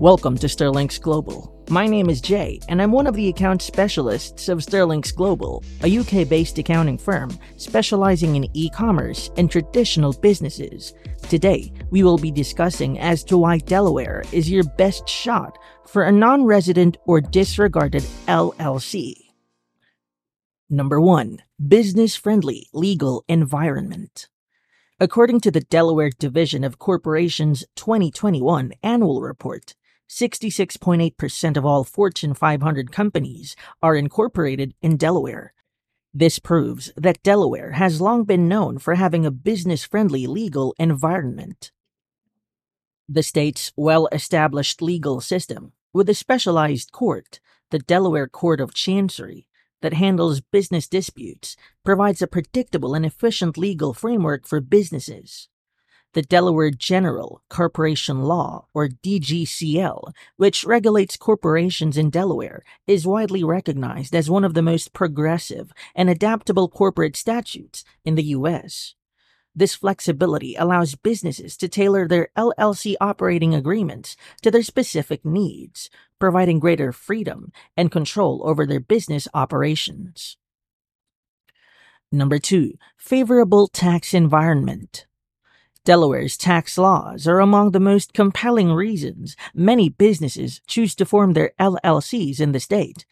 Welcome to Sterlinx Global. My name is Jay, and I'm one of the account specialists of Sterlinx Global, a UK based accounting firm specializing in e commerce and traditional businesses. Today, we will be discussing as to why Delaware is your best shot for a non resident or disregarded LLC. Number 1 Business Friendly Legal Environment. According to the Delaware Division of Corporations 2021 annual report, 66.8% of all Fortune 500 companies are incorporated in Delaware. This proves that Delaware has long been known for having a business friendly legal environment. The state's well established legal system, with a specialized court, the Delaware Court of Chancery, that handles business disputes provides a predictable and efficient legal framework for businesses. The Delaware General Corporation Law, or DGCL, which regulates corporations in Delaware, is widely recognized as one of the most progressive and adaptable corporate statutes in the U.S. This flexibility allows businesses to tailor their LLC operating agreements to their specific needs, providing greater freedom and control over their business operations. Number two, favorable tax environment. Delaware's tax laws are among the most compelling reasons many businesses choose to form their LLCs in the state.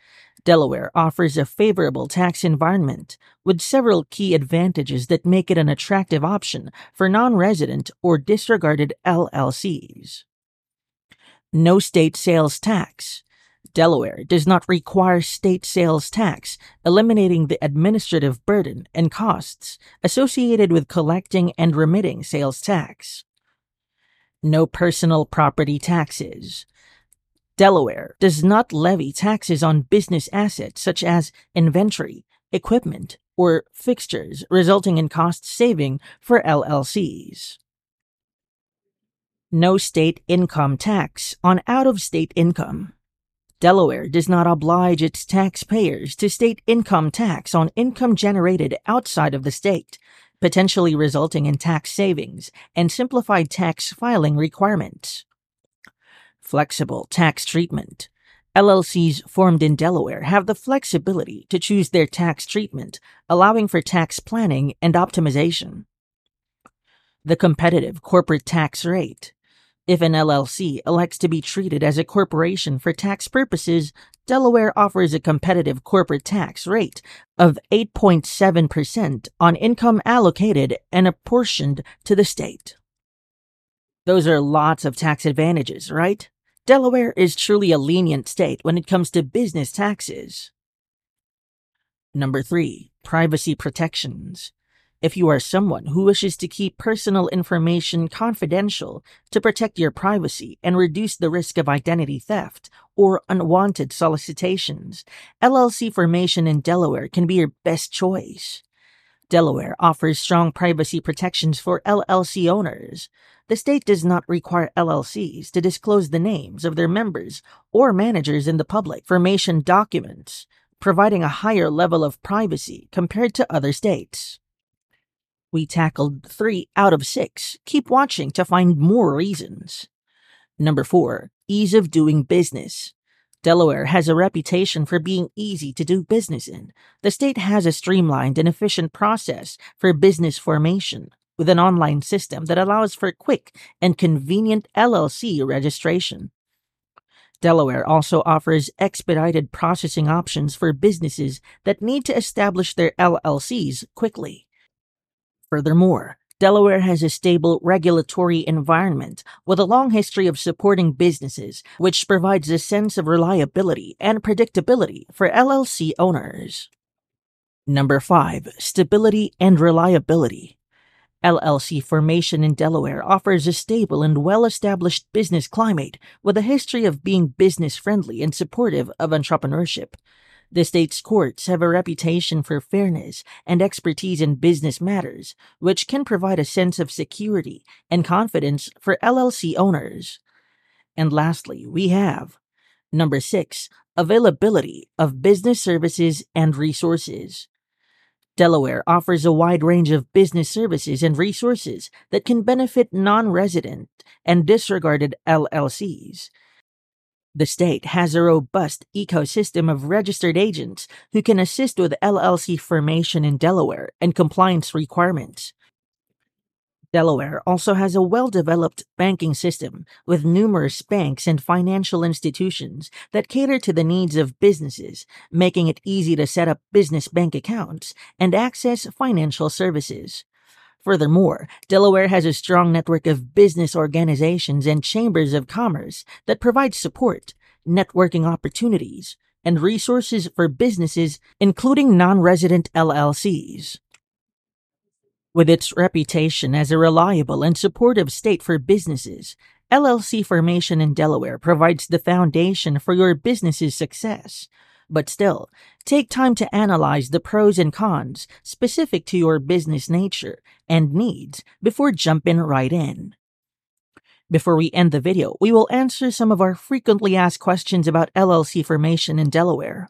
Delaware offers a favorable tax environment with several key advantages that make it an attractive option for non resident or disregarded LLCs. No state sales tax. Delaware does not require state sales tax, eliminating the administrative burden and costs associated with collecting and remitting sales tax. No personal property taxes. Delaware does not levy taxes on business assets such as inventory, equipment, or fixtures, resulting in cost saving for LLCs. No state income tax on out of state income. Delaware does not oblige its taxpayers to state income tax on income generated outside of the state, potentially resulting in tax savings and simplified tax filing requirements flexible tax treatment. LLCs formed in Delaware have the flexibility to choose their tax treatment, allowing for tax planning and optimization. The competitive corporate tax rate. If an LLC elects to be treated as a corporation for tax purposes, Delaware offers a competitive corporate tax rate of 8.7% on income allocated and apportioned to the state. Those are lots of tax advantages, right? Delaware is truly a lenient state when it comes to business taxes. Number 3. Privacy protections. If you are someone who wishes to keep personal information confidential to protect your privacy and reduce the risk of identity theft or unwanted solicitations, LLC formation in Delaware can be your best choice. Delaware offers strong privacy protections for LLC owners. The state does not require LLCs to disclose the names of their members or managers in the public formation documents, providing a higher level of privacy compared to other states. We tackled three out of six. Keep watching to find more reasons. Number four, ease of doing business. Delaware has a reputation for being easy to do business in. The state has a streamlined and efficient process for business formation, with an online system that allows for quick and convenient LLC registration. Delaware also offers expedited processing options for businesses that need to establish their LLCs quickly. Furthermore, Delaware has a stable regulatory environment with a long history of supporting businesses, which provides a sense of reliability and predictability for LLC owners. Number 5. Stability and reliability. LLC formation in Delaware offers a stable and well established business climate with a history of being business friendly and supportive of entrepreneurship. The state's courts have a reputation for fairness and expertise in business matters, which can provide a sense of security and confidence for LLC owners. And lastly, we have number six, availability of business services and resources. Delaware offers a wide range of business services and resources that can benefit non resident and disregarded LLCs. The state has a robust ecosystem of registered agents who can assist with LLC formation in Delaware and compliance requirements. Delaware also has a well developed banking system with numerous banks and financial institutions that cater to the needs of businesses, making it easy to set up business bank accounts and access financial services. Furthermore, Delaware has a strong network of business organizations and chambers of commerce that provide support, networking opportunities, and resources for businesses, including non resident LLCs. With its reputation as a reliable and supportive state for businesses, LLC formation in Delaware provides the foundation for your business's success. But still, take time to analyze the pros and cons specific to your business nature and needs before jumping right in. Before we end the video, we will answer some of our frequently asked questions about LLC formation in Delaware.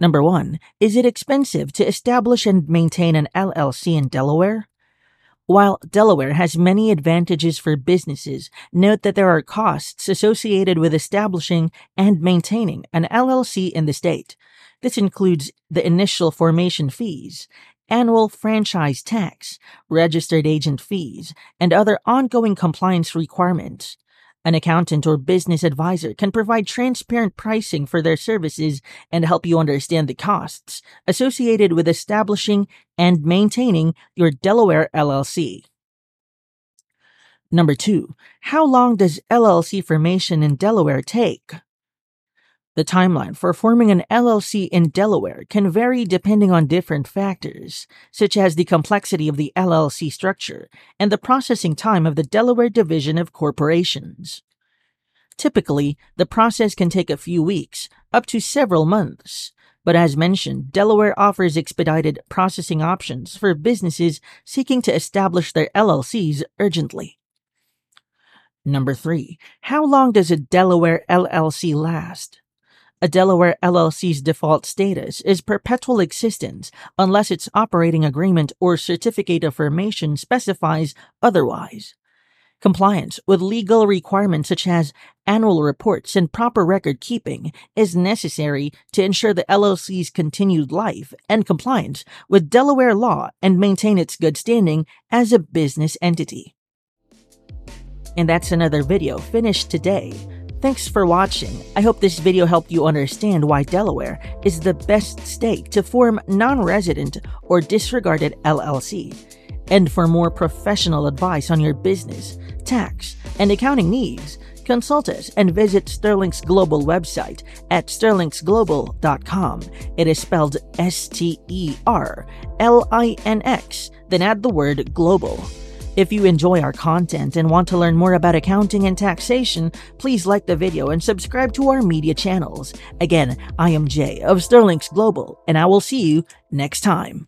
Number one, is it expensive to establish and maintain an LLC in Delaware? While Delaware has many advantages for businesses, note that there are costs associated with establishing and maintaining an LLC in the state. This includes the initial formation fees, annual franchise tax, registered agent fees, and other ongoing compliance requirements. An accountant or business advisor can provide transparent pricing for their services and help you understand the costs associated with establishing and maintaining your Delaware LLC. Number two, how long does LLC formation in Delaware take? The timeline for forming an LLC in Delaware can vary depending on different factors, such as the complexity of the LLC structure and the processing time of the Delaware Division of Corporations. Typically, the process can take a few weeks, up to several months. But as mentioned, Delaware offers expedited processing options for businesses seeking to establish their LLCs urgently. Number three, how long does a Delaware LLC last? A Delaware LLC's default status is perpetual existence unless its operating agreement or certificate of formation specifies otherwise. Compliance with legal requirements such as annual reports and proper record keeping is necessary to ensure the LLC's continued life and compliance with Delaware law and maintain its good standing as a business entity. And that's another video finished today. Thanks for watching. I hope this video helped you understand why Delaware is the best state to form non-resident or disregarded LLC. And for more professional advice on your business, tax, and accounting needs, consult us and visit Sterlinx Global website at sterlinxglobal.com. It is spelled S T E R L I N X, then add the word global. If you enjoy our content and want to learn more about accounting and taxation, please like the video and subscribe to our media channels. Again, I am Jay of Sterlinx Global, and I will see you next time.